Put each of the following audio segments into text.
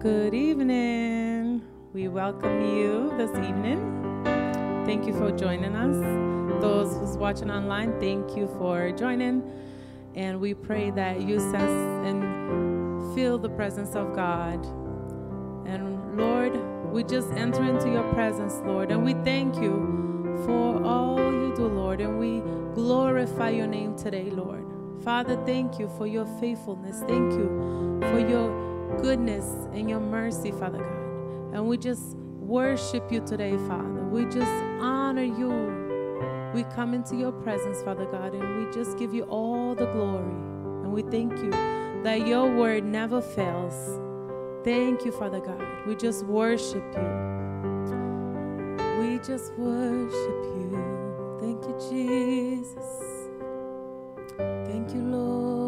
Good evening. We welcome you this evening. Thank you for joining us. Those who's watching online, thank you for joining. And we pray that you sense and feel the presence of God. And Lord, we just enter into your presence, Lord, and we thank you for all you do, Lord, and we glorify your name today, Lord. Father, thank you for your faithfulness. Thank you for your goodness and your mercy, Father God. And we just worship you today, Father. We just honor you. We come into your presence, Father God, and we just give you all the glory. And we thank you that your word never fails. Thank you, Father God. We just worship you. We just worship you. Thank you, Jesus. Thank you, Lord.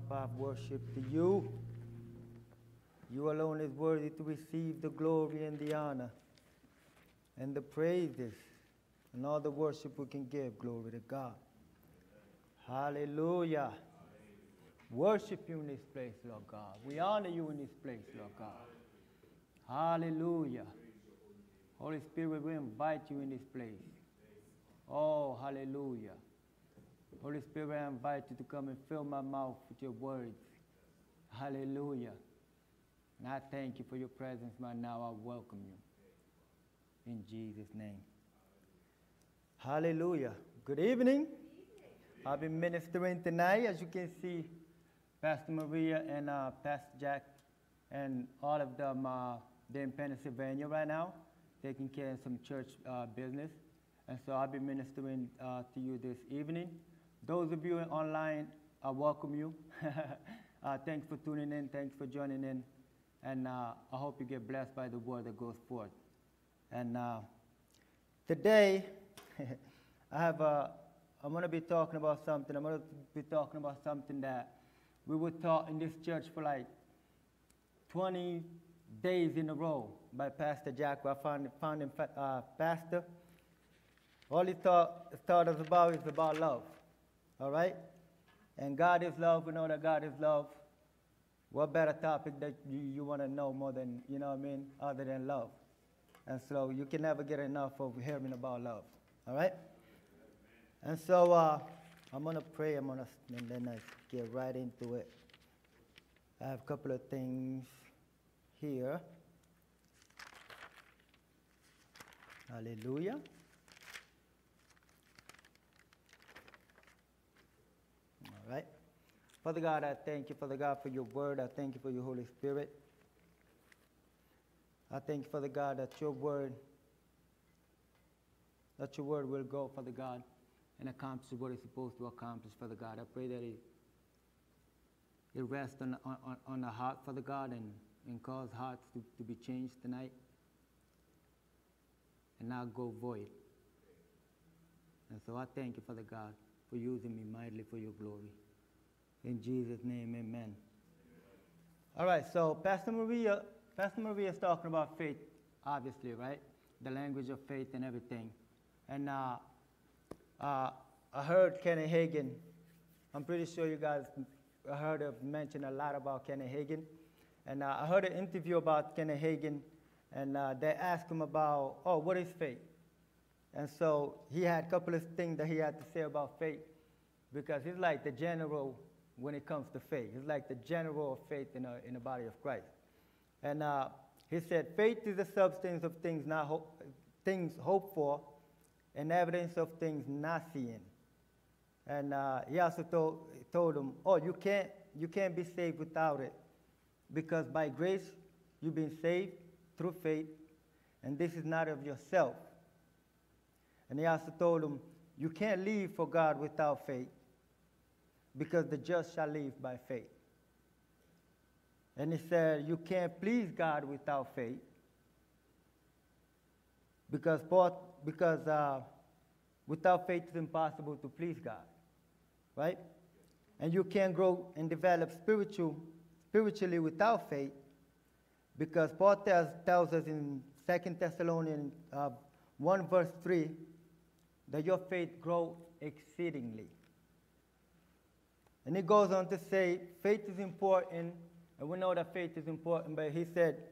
Up our worship to you. You alone is worthy to receive the glory and the honor and the praises and all the worship we can give. Glory to God. Hallelujah. Worship you in this place, Lord God. We honor you in this place, Lord God. Hallelujah. Holy Spirit, we invite you in this place. Oh, hallelujah. Holy Spirit, I invite you to come and fill my mouth with your words. Hallelujah. And I thank you for your presence, man. Now I welcome you. In Jesus' name. Hallelujah. Good evening. I've been ministering tonight. As you can see, Pastor Maria and uh, Pastor Jack and all of them, uh, they're in Pennsylvania right now, taking care of some church uh, business. And so I'll be ministering uh, to you this evening. Those of you online, I welcome you. uh, thanks for tuning in. Thanks for joining in. And uh, I hope you get blessed by the word that goes forth. And uh, today, I have a, I'm going to be talking about something. I'm going to be talking about something that we were taught in this church for like 20 days in a row by Pastor Jack, our founding, founding uh, pastor. All he taught, taught us about is about love. All right? And God is love. We know that God is love. What better topic that you, you want to know more than, you know what I mean, other than love? And so you can never get enough of hearing about love. All right? And so uh, I'm going to pray, I'm gonna, and then I get right into it. I have a couple of things here. Hallelujah. Right. Father God, I thank you, Father God, for your word. I thank you for your Holy Spirit. I thank you, Father God, that your word, that your word will go, Father God, and accomplish what it's supposed to accomplish, Father God. I pray that it, it rests on, on, on the heart, Father God, and, and cause hearts to, to be changed tonight and not go void. And so I thank you, Father God, for using me mightily for your glory. In Jesus' name, amen. All right, so Pastor Maria, Pastor Maria is talking about faith, obviously, right? The language of faith and everything. And uh, uh, I heard Kenny Hagin. I'm pretty sure you guys heard of mention a lot about Kenny Hagin. And uh, I heard an interview about Kenny Hagin, and uh, they asked him about, oh, what is faith? And so he had a couple of things that he had to say about faith, because he's like the general when it comes to faith. He's like the general of faith in, a, in the body of Christ. And uh, he said, faith is the substance of things not hope, things hoped for, and evidence of things not seen. And uh, he also told, told him, oh, you can't, you can't be saved without it, because by grace you've been saved through faith, and this is not of yourself. And he also told him, you can't live for God without faith, because the just shall live by faith. And he said, You can't please God without faith. Because, Paul, because uh, without faith it's impossible to please God. Right? And you can't grow and develop spiritual, spiritually without faith. Because Paul tells, tells us in 2 Thessalonians uh, 1 verse 3 that your faith grow exceedingly. And he goes on to say, faith is important, and we know that faith is important, but he said,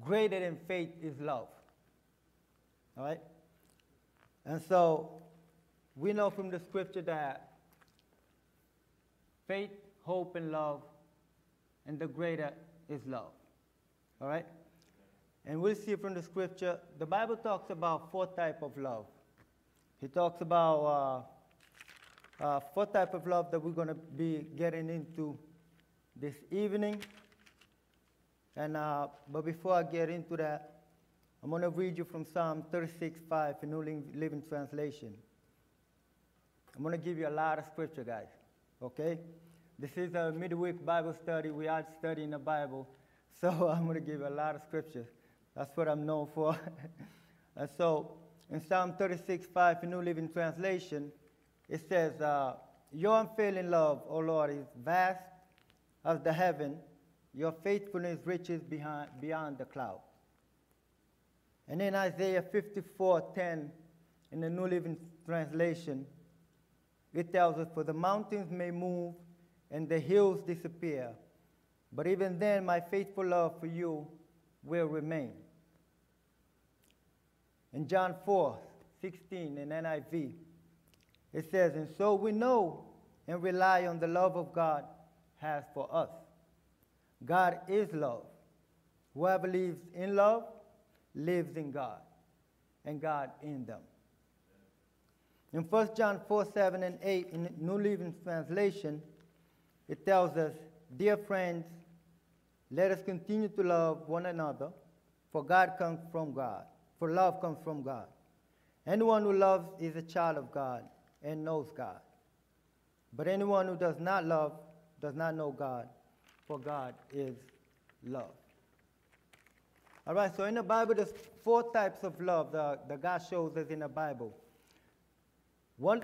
greater than faith is love. All right? And so we know from the scripture that faith, hope, and love, and the greater is love. All right? And we'll see from the scripture, the Bible talks about four type of love. He talks about uh, uh, four type of love that we're going to be getting into this evening. And uh, but before I get into that, I'm going to read you from Psalm 36, 5 in New Living Translation. I'm going to give you a lot of scripture, guys. Okay? This is a midweek Bible study. We are studying the Bible. So I'm going to give you a lot of scripture. That's what I'm known for. and so in Psalm 36, 5 the New Living Translation, it says, uh, Your unfailing love, O Lord, is vast as the heaven. Your faithfulness reaches behind, beyond the cloud. And in Isaiah 54 10, in the New Living Translation, it tells us, For the mountains may move and the hills disappear, but even then my faithful love for you will remain. In John 4 16, in NIV, it says, And so we know and rely on the love of God has for us. God is love. Whoever lives in love lives in God, and God in them. In 1 John 4 7 and 8, in New Living Translation, it tells us, Dear friends, let us continue to love one another, for God comes from God, for love comes from God. Anyone who loves is a child of God and knows God. But anyone who does not love does not know God, for God is love. All right, so in the Bible, there's four types of love that, that God shows us in the Bible. One,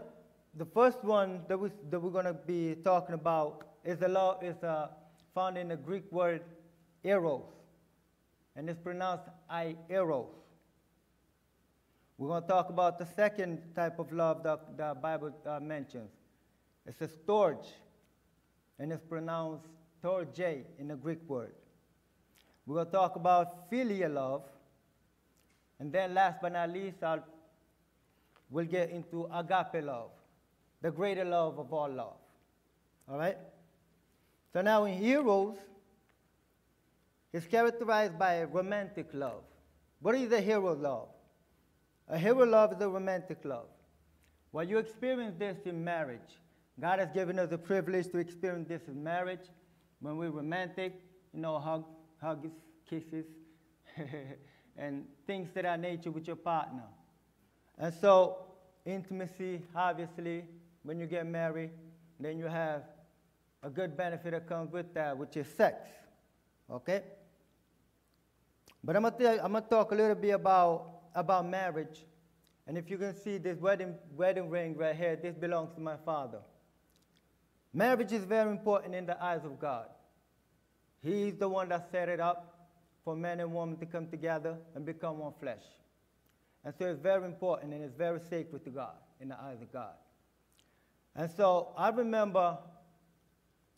the first one that, we, that we're going to be talking about is the love is uh, found in the Greek word eros, and it's pronounced I eros. We're going to talk about the second type of love that the Bible uh, mentions. It's a storge, and it's pronounced torge in the Greek word. We're going to talk about filial love, and then last but not least, I'll, we'll get into agape love, the greater love of all love. All right? So now in eros, it's characterized by romantic love. What is a hero love? A hero love is a romantic love. While you experience this in marriage, God has given us the privilege to experience this in marriage. When we're romantic, you know, hug, hugs, kisses, and things that are nature with your partner. And so, intimacy, obviously, when you get married, then you have a good benefit that comes with that, which is sex. Okay? But I'm gonna, I'm gonna talk a little bit about about marriage. And if you can see this wedding, wedding ring right here, this belongs to my father. Marriage is very important in the eyes of God. He's the one that set it up for man and woman to come together and become one flesh. And so it's very important and it's very sacred to God in the eyes of God. And so I remember,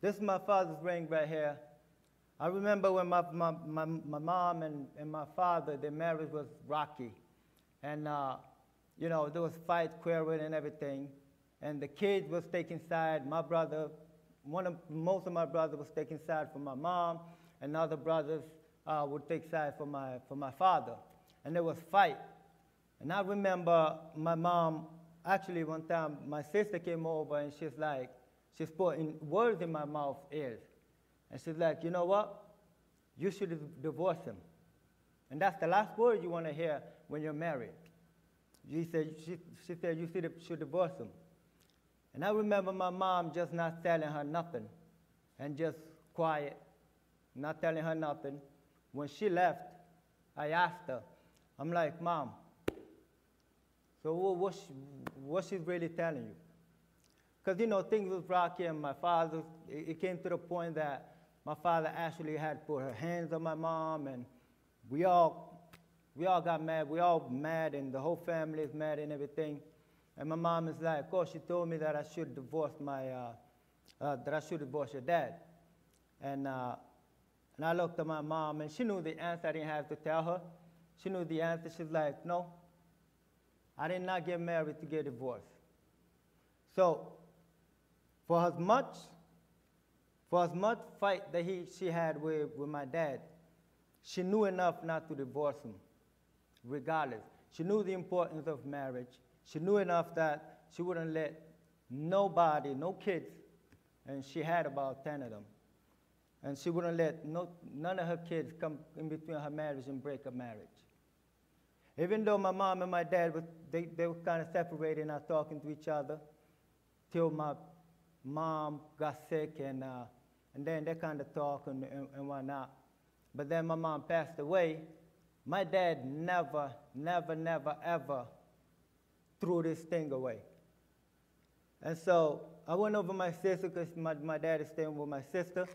this is my father's ring right here. I remember when my, my, my, my mom and, and my father, their marriage was rocky. And, uh, you know, there was fight, quarreling, and everything. And the kids was taking side. My brother, one of, most of my brothers was taking side for my mom, and other brothers uh, would take side for my, for my father. And there was fight. And I remember my mom, actually one time, my sister came over and she's like, she's putting words in my mouth, ears. And she's like, you know what? You should divorce him. And that's the last word you want to hear when you're married. She said, she, she said you should, should divorce him. And I remember my mom just not telling her nothing and just quiet, not telling her nothing. When she left, I asked her, I'm like, Mom, so what, what, she, what she's really telling you? Because, you know, things was rocky and my father, it, it came to the point that my father actually had put her hands on my mom and we all, we all got mad. We all mad and the whole family is mad and everything. And my mom is like, of course, she told me that I should divorce my, uh, uh, that I should divorce your dad. And, uh, and I looked at my mom and she knew the answer. I didn't have to tell her. She knew the answer. She's like, no, I did not get married to get divorced. So, for as much, for as much fight that he, she had with, with my dad, she knew enough not to divorce him, regardless. She knew the importance of marriage. She knew enough that she wouldn't let nobody, no kids, and she had about 10 of them. And she wouldn't let no, none of her kids come in between her marriage and break her marriage. Even though my mom and my dad, were, they, they were kind of separated, not talking to each other, till my mom got sick, and, uh, and then they kind of talk and, and, and whatnot. But then my mom passed away. My dad never, never, never, ever threw this thing away. And so I went over my sister because my, my dad is staying with my sister.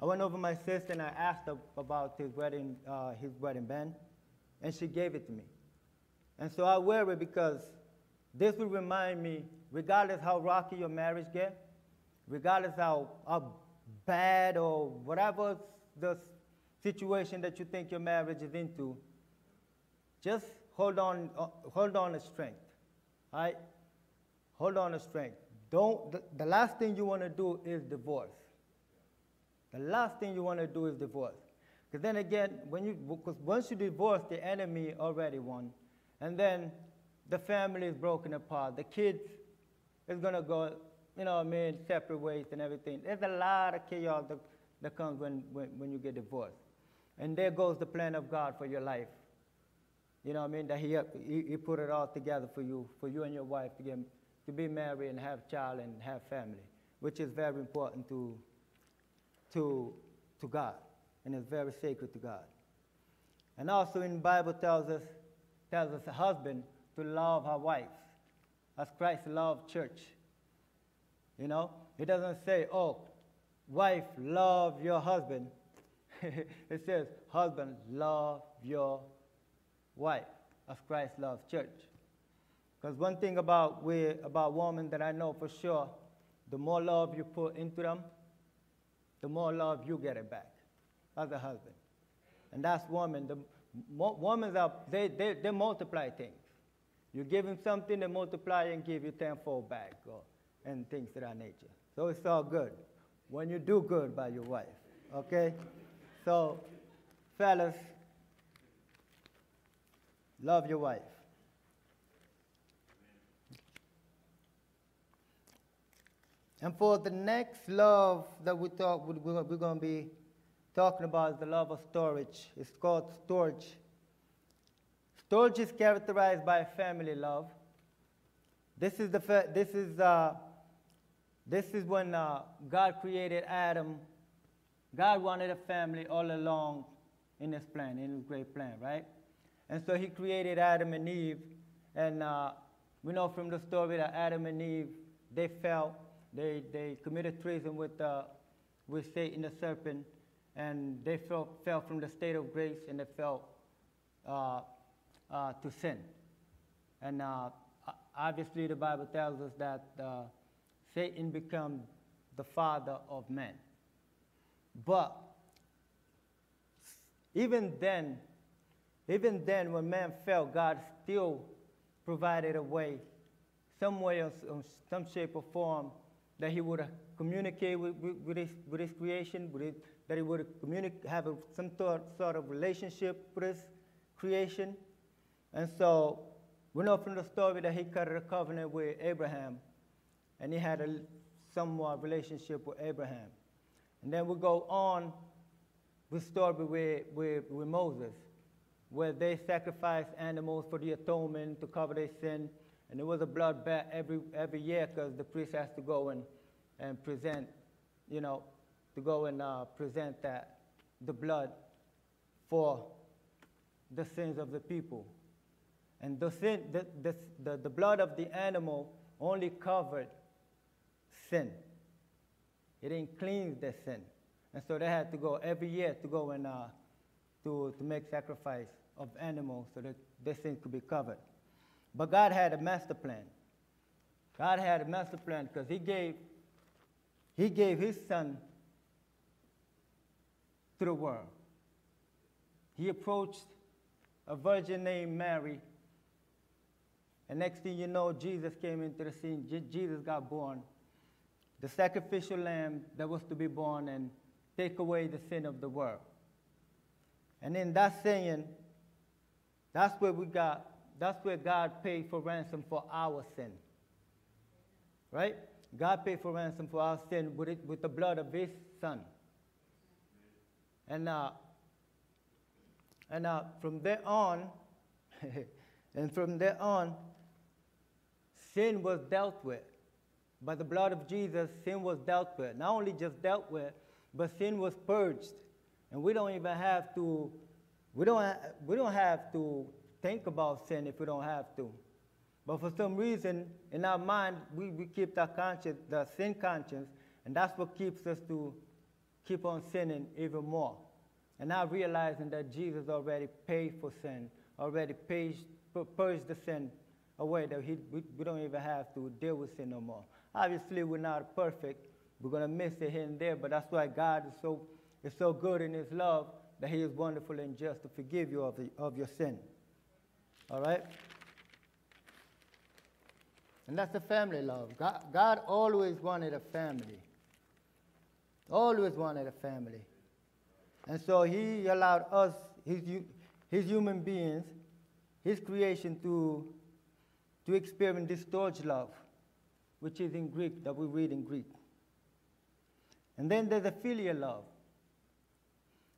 I went over my sister and I asked her about his wedding, uh, his wedding band, and she gave it to me. And so I wear it because this will remind me, regardless how rocky your marriage get, regardless how, how bad or whatever the situation that you think your marriage is into, just hold on, uh, hold on to strength. All right? Hold on to strength. Don't, the, the last thing you want to do is divorce. The last thing you want to do is divorce. Because then again, when you, because once you divorce, the enemy already won. And then the family is broken apart. The kids is going to go, you know what I mean, separate ways and everything. There's a lot of chaos that, that comes when, when, when you get divorced. And there goes the plan of God for your life. You know what I mean? That he, he, he put it all together for you, for you and your wife to, get, to be married and have child and have family, which is very important to, to, to God and is very sacred to God. And also in Bible tells us, tells us a husband to love her wife as Christ loved church You know, it doesn't say, oh, wife, love your husband. it says, husband, love your wife, as Christ loves church. Because one thing about we about women that I know for sure, the more love you put into them, the more love you get it back as a husband. And that's women. The women are they, they, they multiply things. You give them something, they multiply and give you tenfold back, or, and things of that nature. So it's all good when you do good by your wife. Okay? So, fellas, love your wife. And for the next love that we we- we're, going to be talking about is the love of storge. It's called storge. Storge is characterized by family love. This is the this is uh, this is when uh, God created Adam. God wanted a family all along in His plan, in His great plan, right? And so He created Adam and Eve, and uh, we know from the story that Adam and Eve they fell, they they committed treason with uh, with Satan the serpent, and they fell fell from the state of grace and they fell uh, uh, to sin. And uh, obviously, the Bible tells us that uh, Satan became the father of men. But even then, even then, when man fell, God still provided a way, some way, or some shape or form, that He would communicate with, with, his, with His creation, with that He would have a, some sort, sort of relationship with His creation. And so we know from the story that He cut a covenant with Abraham, and He had a somewhat relationship with Abraham. And then we go on with the story with, with, with Moses, where they sacrificed animals for the atonement to cover their sin. And there was a blood bath every, every year because the priest has to go and, and present, you know, to go and uh, present that, the blood for the sins of the people. And the, sin, the, the, the, the blood of the animal only covered sin. It didn't cleanse their sin. And so they had to go every year to go and uh, to, to make sacrifice of animals so that their sin could be covered. But God had a master plan. God had a master plan because He gave He gave His Son to the world. He approached a virgin named Mary, and next thing you know, Jesus came into the scene. Je- Jesus got born the sacrificial lamb that was to be born and take away the sin of the world. And in that saying, that's where we got, that's where God paid for ransom for our sin. Right? God paid for ransom for our sin with, it, with the blood of his son. And, uh, and uh, from there on, and from there on, sin was dealt with. By the blood of Jesus, sin was dealt with. Not only just dealt with, but sin was purged. And we don't even have to, we don't, we don't have to think about sin if we don't have to. But for some reason, in our mind, we, we keep that conscience, the sin conscience, and that's what keeps us to keep on sinning even more. And not realizing that Jesus already paid for sin, already paid, purged the sin away, that he, we, we don't even have to deal with sin no more. Obviously, we're not perfect. We're going to miss it here and there, but that's why God is so, is so good in His love that He is wonderful and just to forgive you of, the, of your sin. All right? And that's the family love. God, God always wanted a family. Always wanted a family. And so he allowed us, his, his human beings, his creation to, to experience this storge love, which is in Greek, that we read in Greek. And then there's a filial love.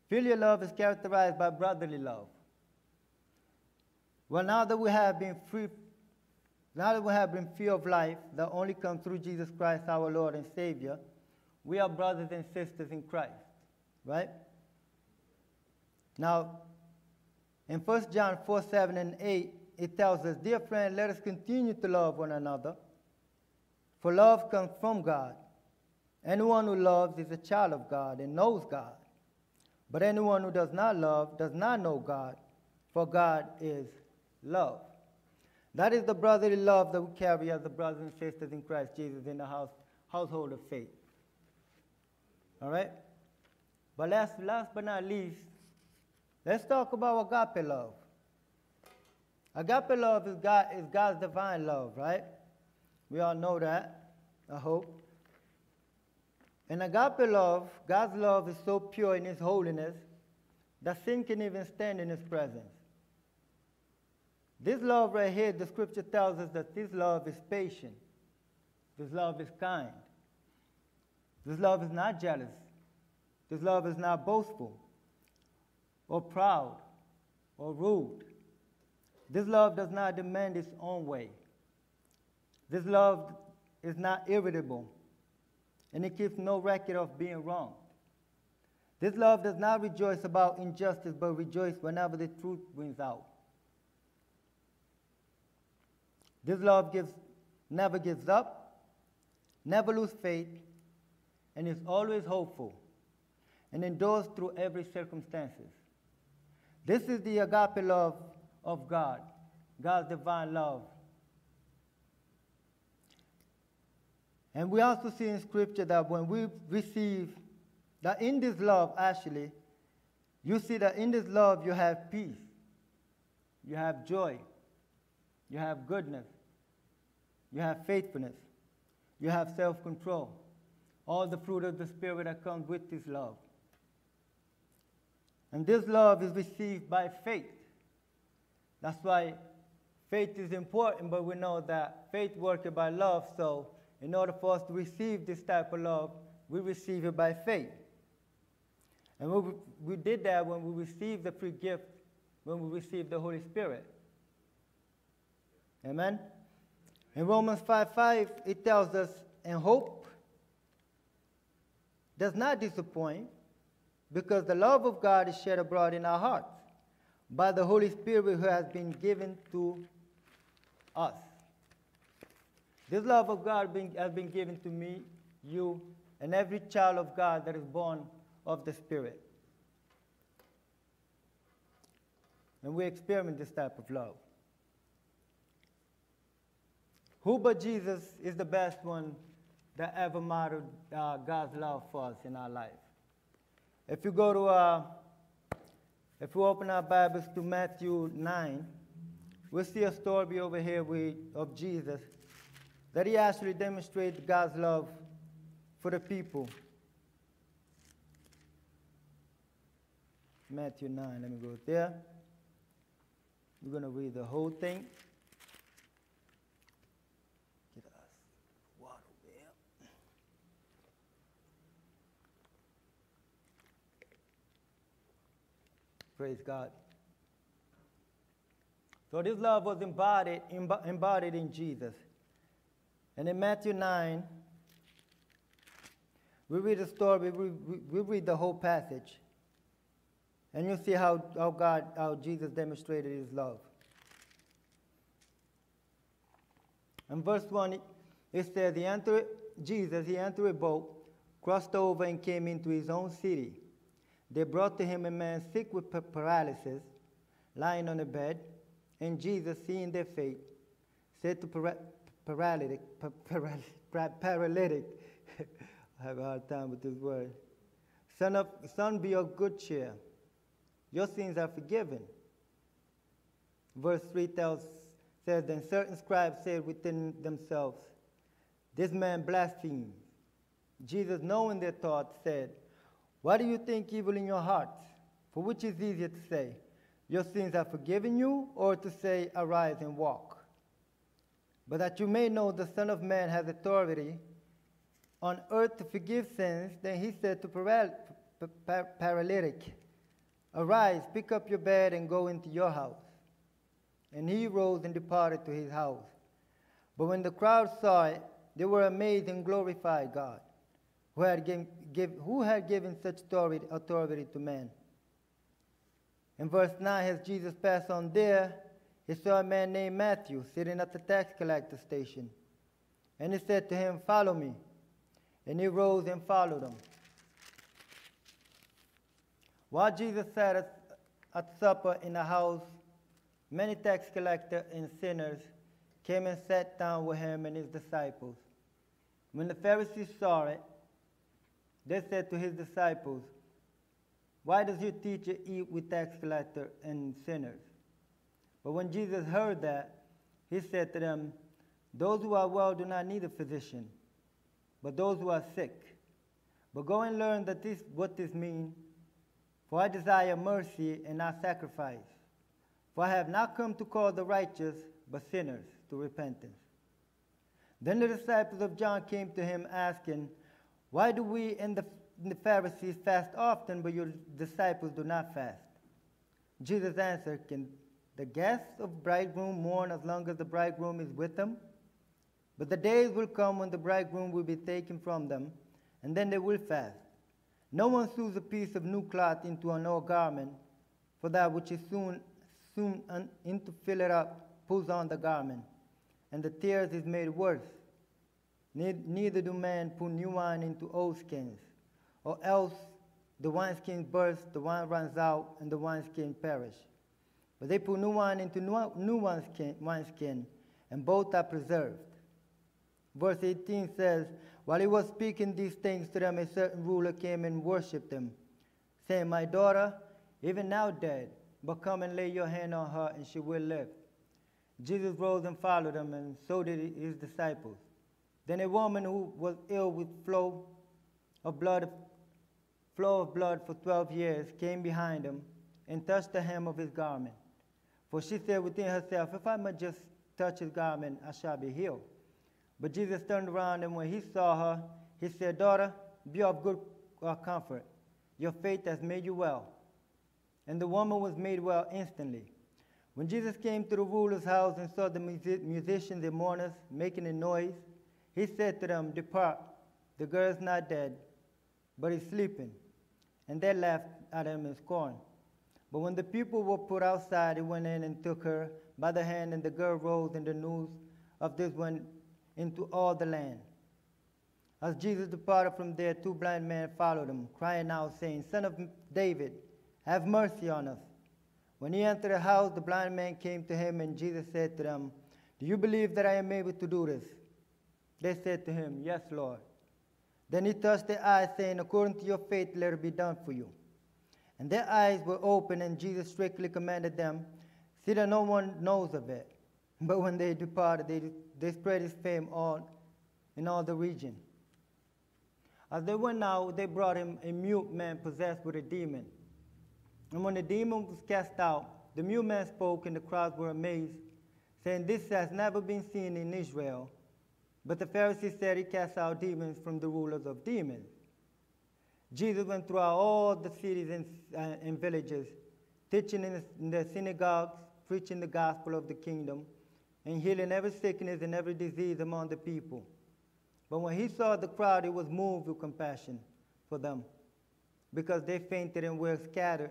Filial love is characterized by brotherly love. Well, now that we have been free, now that we have been free of life that only comes through Jesus Christ, our Lord and Savior, we are brothers and sisters in Christ, right? Now, in 1 John 4 7 and 8, it tells us, Dear friend, let us continue to love one another, For love comes from God. Anyone who loves is a child of God and knows God. But anyone who does not love does not know God, for God is love. That is the brotherly love that we carry as the brothers and sisters in Christ Jesus in the house, household of faith. All right? But last, last but not least, let's talk about agape love. Agape love is, God, is God's divine love, right? We all know that, I hope. And agape love, God's love is so pure in His holiness that sin can even stand in His presence. This love right here, the scripture tells us that this love is patient. This love is kind. This love is not jealous. This love is not boastful or proud or rude. This love does not demand its own way. This love is not irritable and it keeps no record of being wrong. This love does not rejoice about injustice, but rejoice whenever the truth wins out. This love gives, never gives up, never loses faith, and is always hopeful, and endures through every circumstances. This is the agape love of God, God's divine love. And we also see in Scripture that when we receive, that in this love, actually, you see that in this love you have peace, you have joy, you have goodness, you have faithfulness, you have self control, all the fruit of the Spirit that comes with this love. And this love is received by faith. That's why faith is important, but we know that faith works by love, so in order for us to receive this type of love, we receive it by faith. And we, we did that when we received the free gift, when we received the Holy Spirit. Amen? In Romans 5 5, it tells us, and hope does not disappoint, because the love of God is shed abroad in our hearts by the Holy Spirit who has been given to us. This love of God been, has been given to me, you, and every child of God that is born of the Spirit. And we experiment this type of love. Who but Jesus is the best one that ever modeled uh, God's love for us in our life? If you go to, uh, if we open our Bibles to Matthew 9, we'll see a story over here with, of Jesus that he actually demonstrated God's love for the people. Matthew 9, let me go there. We're going to read the whole thing. Get us water. Praise God. So this love was embodied, embodied in Jesus. And in Matthew 9, we read the story, we, read the whole passage. And you'll see how, how God, how Jesus demonstrated his love. In verse 1, it says, he entered, Jesus, he entered a boat, crossed over, and came into his own city. They brought to him a man sick with paralysis, lying on a bed. And Jesus, seeing their faith, said to paralytic, paralytic, I have a hard time with this word. Son, of, son, be of good cheer. Your sins are forgiven. Verse 3 tells, says, Then certain scribes said within themselves, This man blasphemes. Jesus, knowing their thoughts, said, Why do you think evil in your hearts? For which is easier to say, Your sins are forgiven you, or to say, Arise and walk? But that you may know the Son of Man has authority on earth to forgive sins, then he said to paral- paralytic, Arise, pick up your bed, and go into your house. And he rose and departed to his house. But when the crowd saw it, they were amazed and glorified God, who had, given, give, who had given such authority, authority to man. In verse 9, as Jesus passed on there, he saw a man named Matthew sitting at the tax collector station. And he said to him, Follow me. And he rose and followed him. While Jesus sat at, at supper in the house, many tax collectors and sinners came and sat down with him and his disciples. When the Pharisees saw it, they said to his disciples, Why does your teacher eat with tax collectors and sinners? But when Jesus heard that, he said to them, Those who are well do not need a physician, but those who are sick. But go and learn that this, what this means. For I desire mercy and not sacrifice. For I have not come to call the righteous, but sinners to repentance. Then the disciples of John came to him, asking, Why do we and the, the Pharisees fast often, but your disciples do not fast? Jesus answered, Can the guests of bridegroom mourn as long as the bridegroom is with them? But the days will come when the bridegroom will be taken from them, and then they will fast. No one sews a piece of new cloth into an old garment, for that which is soon, soon un, into fill it up pulls on the garment, and the tears is made worse. Neither do men put new wine into old skins, or else the wineskin bursts, the wine runs out, and the wineskin perish. But they put new wine into new, wineskin, wineskin, and both are preserved. Verse 18 says, While he was speaking these things to them, a certain ruler came and worshipped him, saying, My daughter, even now dead, but come and lay your hand on her, and she will live. Jesus rose and followed him, and so did his disciples. Then a woman who was ill with flow of blood, flow of blood for twelve years came behind him and touched the hem of his garment. For she said within herself, If I might just touch his garment, I shall be healed. But Jesus turned around, and when he saw her, he said, Daughter, be of good uh, comfort. Your faith has made you well. And the woman was made well instantly. When Jesus came to the ruler's house and saw the musicians and mourners making a noise, he said to them, Depart, the girl is not dead, but is sleeping. And they laughed at him in scorn. But when the people were put outside, he went in and took her by the hand, and the girl rose, and the news of this went into all the land. As Jesus departed from there, two blind men followed him, crying out, saying, Son of David, have mercy on us. When he entered the house, the blind man came to him, and Jesus said to them, Do you believe that I am able to do this? They said to him, Yes, Lord. Then he touched their eyes, saying, According to your faith, let it be done for you. And their eyes were open, and Jesus strictly commanded them, See that no one knows of it. But when they departed, they, they spread his fame all in all the region. As they went out, they brought him a mute man possessed with a demon. And when the demon was cast out, the mute man spoke, and the crowds were amazed, saying, This has never been seen in Israel. But the Pharisees said he cast out demons from the rulers of demons. Jesus went throughout all the cities and, uh, and villages, teaching in the, in the synagogues, preaching the gospel of the kingdom, and healing every sickness and every disease among the people. But when he saw the crowd, he was moved with compassion for them, because they fainted and were scattered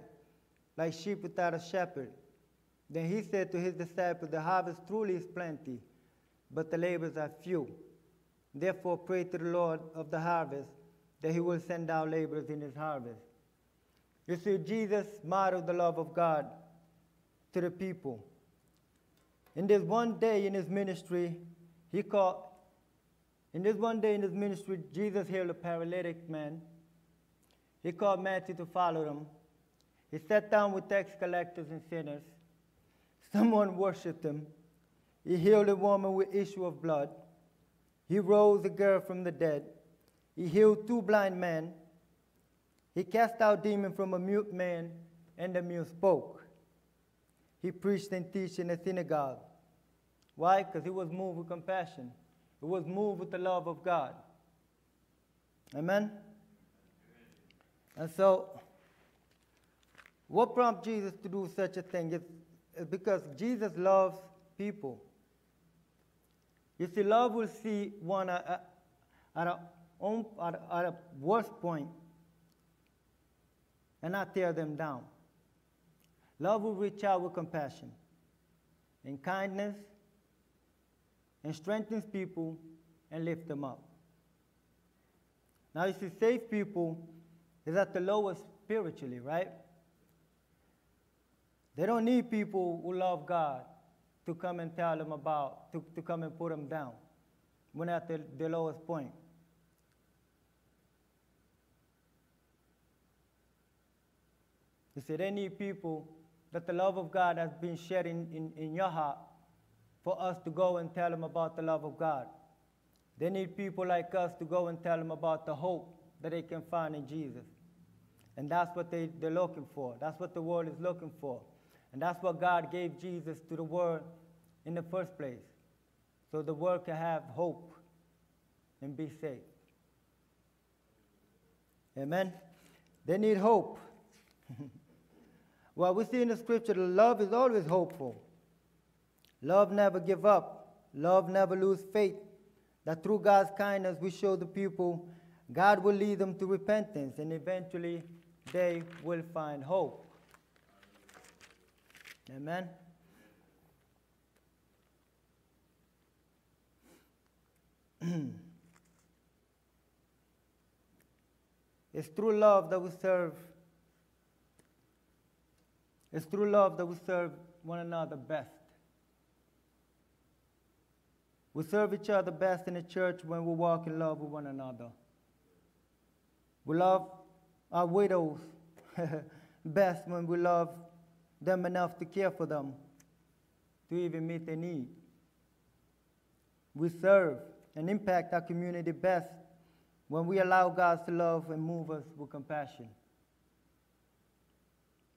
like sheep without a shepherd. Then he said to his disciples, The harvest truly is plenty, but the laborers are few. Therefore, pray to the Lord of the harvest that he will send out laborers in his harvest. You see, Jesus modeled the love of God to the people. In this one day in his ministry, he called, in this one day in his ministry, Jesus healed a paralytic man. He called Matthew to follow him. He sat down with tax collectors and sinners. Someone worshiped him. He healed a woman with issue of blood. He rose a girl from the dead. He healed two blind men. He cast out demons from a mute man, and the mute spoke. He preached and taught in the synagogue. Why? Because he was moved with compassion. He was moved with the love of God. Amen? And so, what prompted Jesus to do such a thing is, because Jesus loves people. You see, love will see one at, at, a, own, at, at a worst point and not tear them down. Love will reach out with compassion and kindness and strengthens people and lift them up. Now, you see, saved people is at the lowest spiritually, right? They don't need people who love God to come and tell them about, to, to come and put them down when at the, the lowest point. You see, Any people that the love of God has been shed in, in, in your heart for us to go and tell them about the love of God. They need people like us to go and tell them about the hope that they can find in Jesus. And that's what they, they're looking for. That's what the world is looking for. And that's what God gave Jesus to the world in the first place. So the world can have hope and be saved. Amen? They need hope. well, we see in the scripture that love is always hopeful. Love never give up. Love never lose faith. That through God's kindness we show the people God will lead them to repentance and eventually they will find hope. Amen. it's through love that we serve. It's through love that we serve one another best. We serve each other best in the church when we walk in love with one another. We love our widows best when we love them enough to care for them, to even meet their need. We serve and impact our community best when we allow God to love and move us with compassion.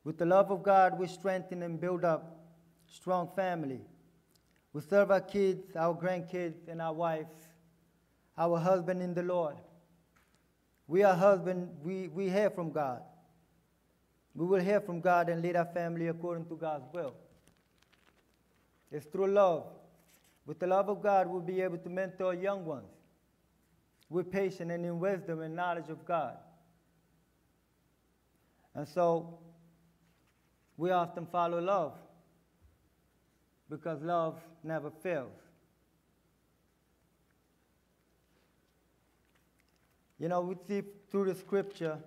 With the love of God, we strengthen and build up strong family. We serve our kids, our grandkids, and our wives, our husband in the Lord. We are husband, we, we hear from God. We will hear from God and lead our family according to God's will. It's through love. With the love of God, we'll be able to mentor young ones with patience and in wisdom and knowledge of God. And so, we often follow love because love never fails. You know, we see through the scripture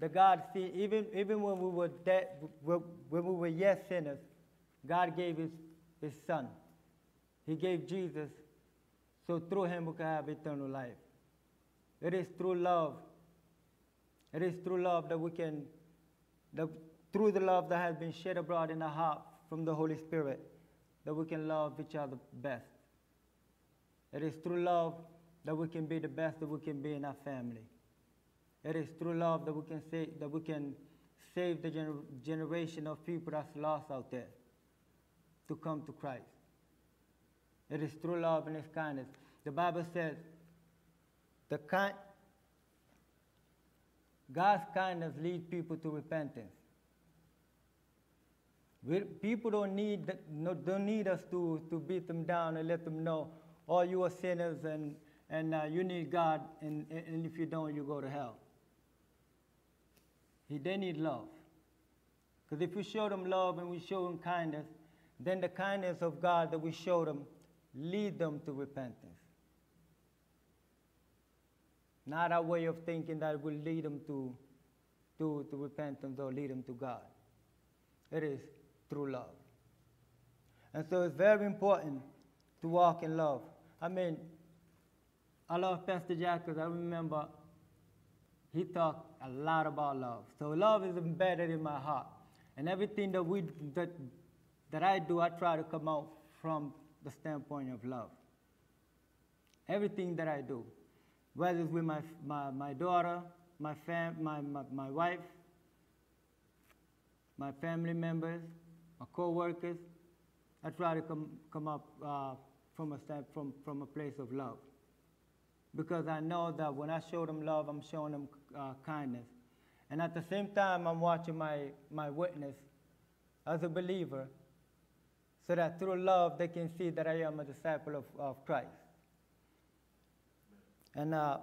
that God see even even when we were dead, when we were yet sinners, God gave His His Son. He gave Jesus, so through Him we can have eternal life. It is through love. It is through love that we can, through the love that has been shed abroad in our heart from the Holy Spirit, that we can love each other best. It is through love that we can be the best that we can be in our family. It is through love that we can say that we can save the gener- generation of people that's lost out there to come to Christ. It is through love and His kindness. The Bible says, the kind, God's kindness leads people to repentance. We, people don't need, don't need us to, to beat them down and let them know, oh, you are sinners and, and uh, you need God, and, and if you don't, you go to hell. He, they need love. Because if we show them love and we show them kindness, then the kindness of God that we show them lead them to repentance. Not our way of thinking that will lead them to, to, to repentance or lead them to God. It is through love. And so it's very important to walk in love. I mean, I love Pastor Jack because I remember he talked a lot about love. So love is embedded in my heart. And everything that, we, that, that I do, I try to come out from the standpoint of love. Everything that I do, whether it's with my, my, my daughter, my, fam, my, my, my wife, my family members, my co-workers, I try to come, come up uh, from, a stand, from, from a place of love. Because I know that when I show them love, I'm showing them uh, kindness. And at the same time, I'm watching my, my witness as a believer so that through love they can see that I am a disciple of, of Christ. And, uh,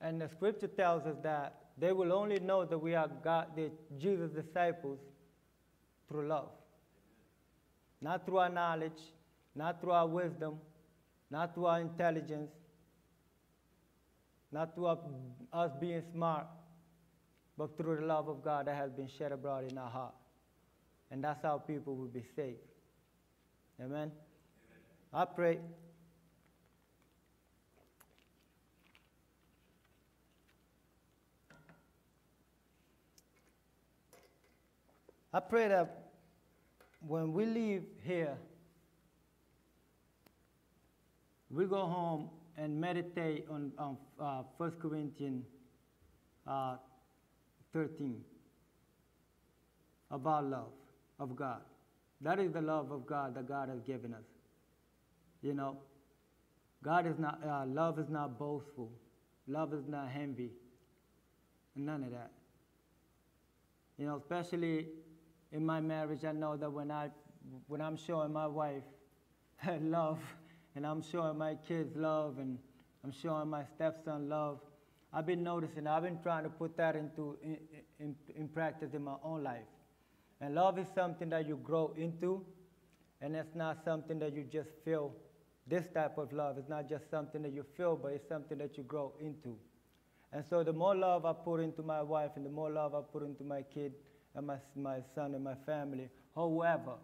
and the scripture tells us that they will only know that we are God, the Jesus' disciples through love. Not through our knowledge, not through our wisdom, not through our intelligence, not through our- us being smart, but through the love of God that has been shed abroad in our heart. And that's how people will be saved. Amen. I pray. I pray that when we leave here, we go home and meditate on, on uh, 1 Corinthians uh, 13 about love of God. That is the love of God that God has given us. You know, God is not, uh, love is not boastful. Love is not envy. None of that. You know, especially in my marriage, I know that when, I, when I'm showing my wife love, and I'm showing my kids love, and I'm showing my stepson love, I've been noticing, I've been trying to put that into in, in, in practice in my own life. And love is something that you grow into, and it's not something that you just feel. This type of love is not just something that you feel, but it's something that you grow into. And so the more love I put into my wife, and the more love I put into my kid, and my, my son, and my family, However,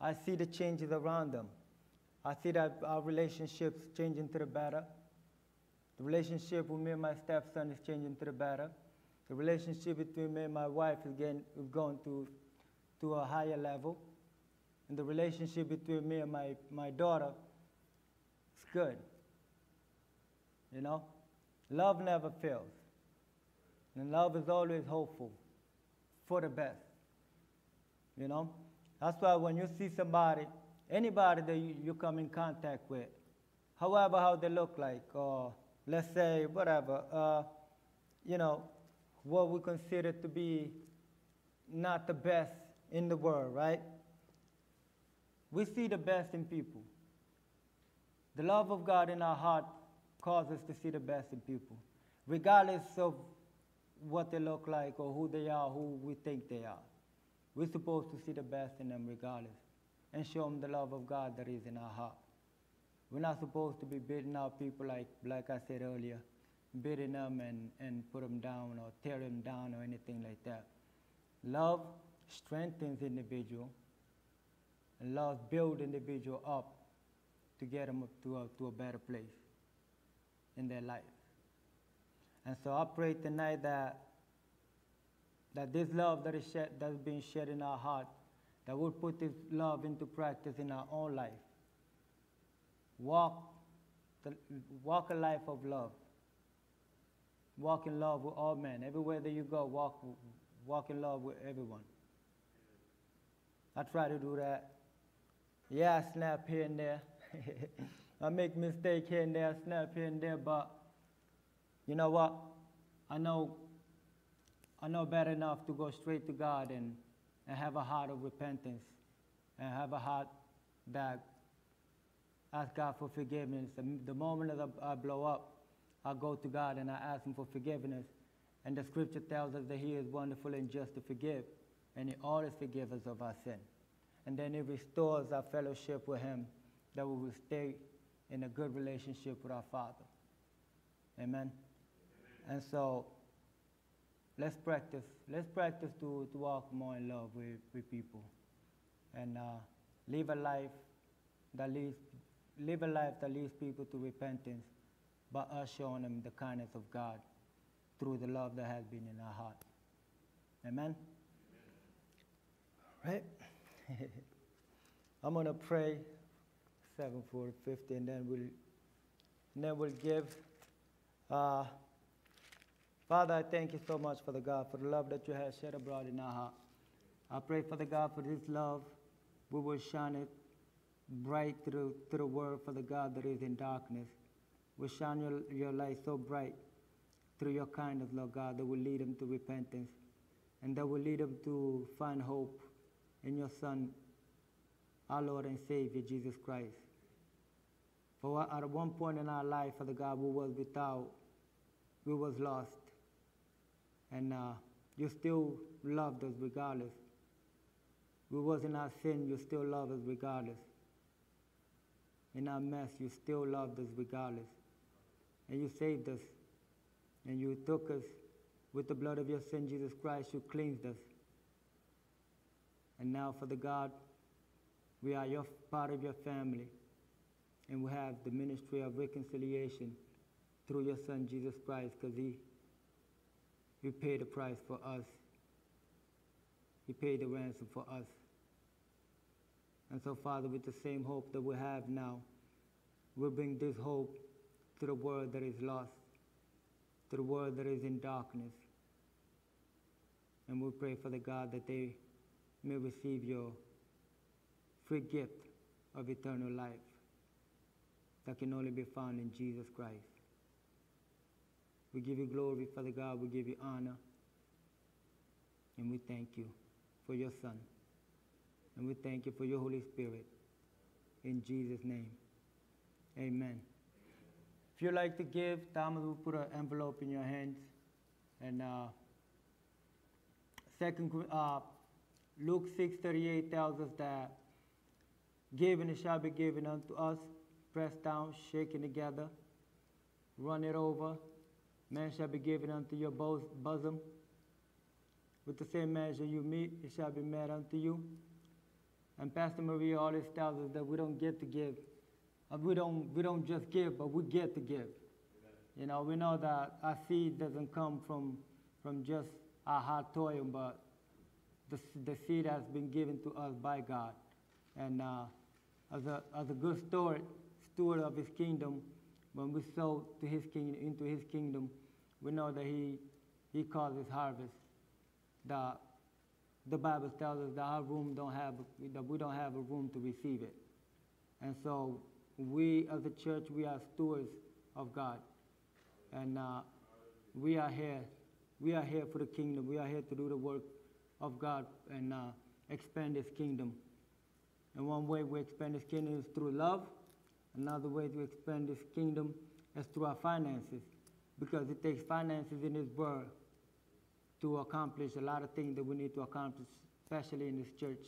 I see the changes around them. I see that our relationships changing to the better. The relationship with me and my stepson is changing to the better. The relationship between me and my wife is getting is going to, to a higher level. And the relationship between me and my, my daughter is good. You know? Love never fails. And love is always hopeful for the best. You know? That's why when you see somebody, anybody that you, you come in contact with, however how they look like, or let's say whatever, uh, you know, what we consider to be not the best in the world, right? We see the best in people. The love of God in our heart causes us to see the best in people, regardless of what they look like or who they are, who we think they are. We're supposed to see the best in them regardless and show them the love of God that is in our heart. We're not supposed to be beating out people like, like I said earlier, beating them and, and put them down or tear them down or anything like that. Love strengthens individual, and love builds individual up to get them up to a, to a better place in their life. And so I pray tonight that that this love that is shed, that's being shed in our heart, that we'll put this love into practice in our own life. Walk, the, walk a life of love. Walk in love with all men. Everywhere that you go, walk, walk in love with everyone. I try to do that. Yeah, I snap here and there. I make mistake here and there, I snap here and there, but you know what? I know I know better enough to go straight to God and, and have a heart of repentance and have a heart that ask God for forgiveness. The, the moment that I, I blow up, I go to God and I ask Him for forgiveness. And the scripture tells us that He is wonderful and just to forgive, and He always forgives us of our sin. And then He restores our fellowship with Him, that we will stay in a good relationship with our Father. Amen. And so let's practice. Let's practice to, to walk more in love with, with people. And uh, live a life that leads live a life that leads people to repentance, by us showing them the kindness of God through the love that has been in our heart. Amen? Right? I'm gonna pray 7 4 50 and then we'll and then we'll give uh, Father, I thank you so much for the God, for the love that you have shed abroad in our heart. I pray for the God for this love. We will shine it bright through, through the world for the God that is in darkness. We shine your, your light so bright through your kindness, Lord God, that will lead them to repentance and that will lead them to find hope in your Son, our Lord and Savior, Jesus Christ. For at one point in our life, Father God, we was without, we was lost and uh, you still loved us regardless. We was in our sin, you still love us regardless. in our mess, you still loved us regardless. And you saved us. And you took us with the blood of your Son, Jesus Christ, you cleansed us. And now, Father God, we are your part of your family. And we have the ministry of reconciliation through your Son, Jesus Christ, because he, he paid the price for us. He paid the ransom for us. And so, Father, with the same hope that we have now, we bring this hope to the world that is lost, to the world that is in darkness. And we pray, Father God, that they may receive your free gift of eternal life that can only be found in Jesus Christ. We give you glory, Father God. We give you honor. And we thank you for your Son. And we thank you for your Holy Spirit. In Jesus' name. Amen. If you like to give, Thomas will put an envelope in your hands. And uh, second, uh, Luke 6:38 tells us that giving it shall be given unto us, pressed down, shaken together, run it over. Man shall be given unto your bosom. With the same measure you mete, it shall be met unto you. And Pastor Maria always tells us that we don't get to give. Uh, we don't, we don't just give, but we get to give. You know, we know that our seed doesn't come from, from just our hard toil, but the, the seed has been given to us by God. And uh, as, a, as a good steward, steward of his kingdom, when we sow to his kingdom, into his kingdom, we know that he, he causes harvest. The, the Bible tells us that our room don't have, that we don't have a room to receive it. And so we as a church, we are stewards of God. And uh, we are here. We are here for the kingdom. We are here to do the work of God and uh, expand His kingdom. And one way we expand His kingdom is through love. Another way to expand His kingdom is through our finances, because it takes finances in this world to accomplish a lot of things that we need to accomplish, especially in this church,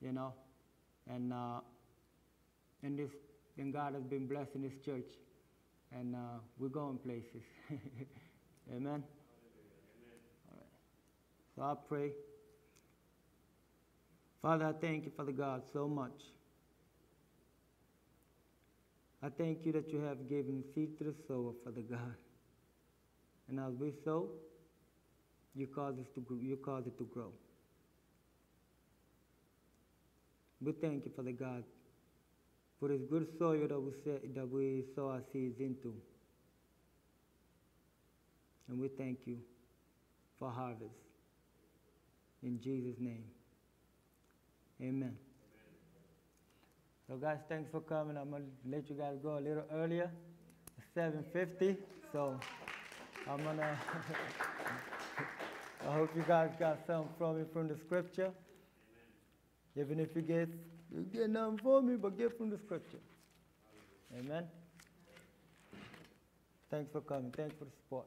you know. And uh, and this, and God has been blessing this church, and uh, we're going places. Amen. All right. So I pray. Father, I thank you, Father God, so much. I thank you that you have given seed to the sower, Father God. And as we sow, you cause, us to, you cause it to grow. We thank you, Father God, for this good soil that we, that we sow our seeds into. And we thank you for harvest. In Jesus' name. Amen. So guys, thanks for coming. I'm gonna let you guys go a little earlier. 7:50. So I'm gonna. I hope you guys got something from it from the scripture. Even if you get you get nothing from me, but get from the scripture. Amen. Thanks for coming. Thanks for the support.